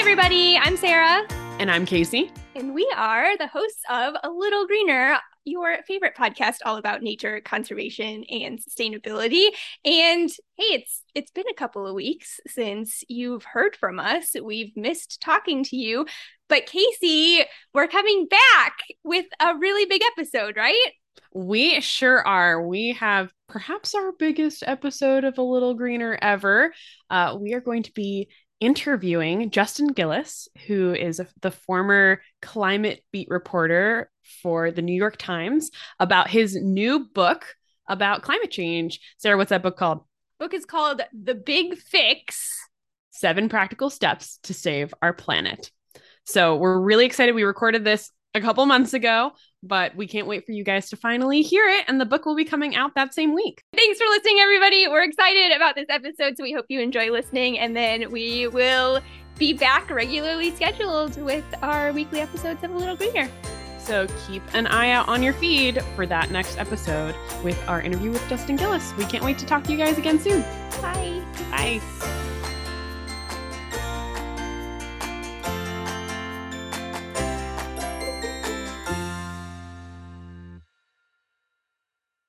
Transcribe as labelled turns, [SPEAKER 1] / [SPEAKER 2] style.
[SPEAKER 1] everybody. I'm Sara.
[SPEAKER 2] And I'm Casey.
[SPEAKER 1] And we are the hosts of A Little Greener, your favorite podcast all about nature, conservation, and sustainability. And hey, it's it's been a couple of weeks since you've heard from us. We've missed talking to you. But Casey, we're coming back with a really big episode, right?
[SPEAKER 2] We sure are. We have perhaps our biggest episode of A Little Greener ever. Uh, we are going to be interviewing Justin Gillis, who is the former climate beat reporter for the New York Times, about his new book about climate change. Sara, what's that book called?
[SPEAKER 1] Book is called The Big Fix
[SPEAKER 2] Seven Practical Steps to Save Our Planet. So we're really excited. We recorded this a couple months ago, but we can't wait for you guys to finally hear it. And the book will be coming out that same week.
[SPEAKER 1] Thanks for listening, everybody. We're excited about this episode, so we hope you enjoy listening. And then we will be back regularly scheduled with our weekly episodes of A Little Greener.
[SPEAKER 2] So keep an eye out on your feed for that next episode with our interview with Justin Gillis. We can't wait to talk to you guys again soon.
[SPEAKER 1] Bye.
[SPEAKER 2] Bye.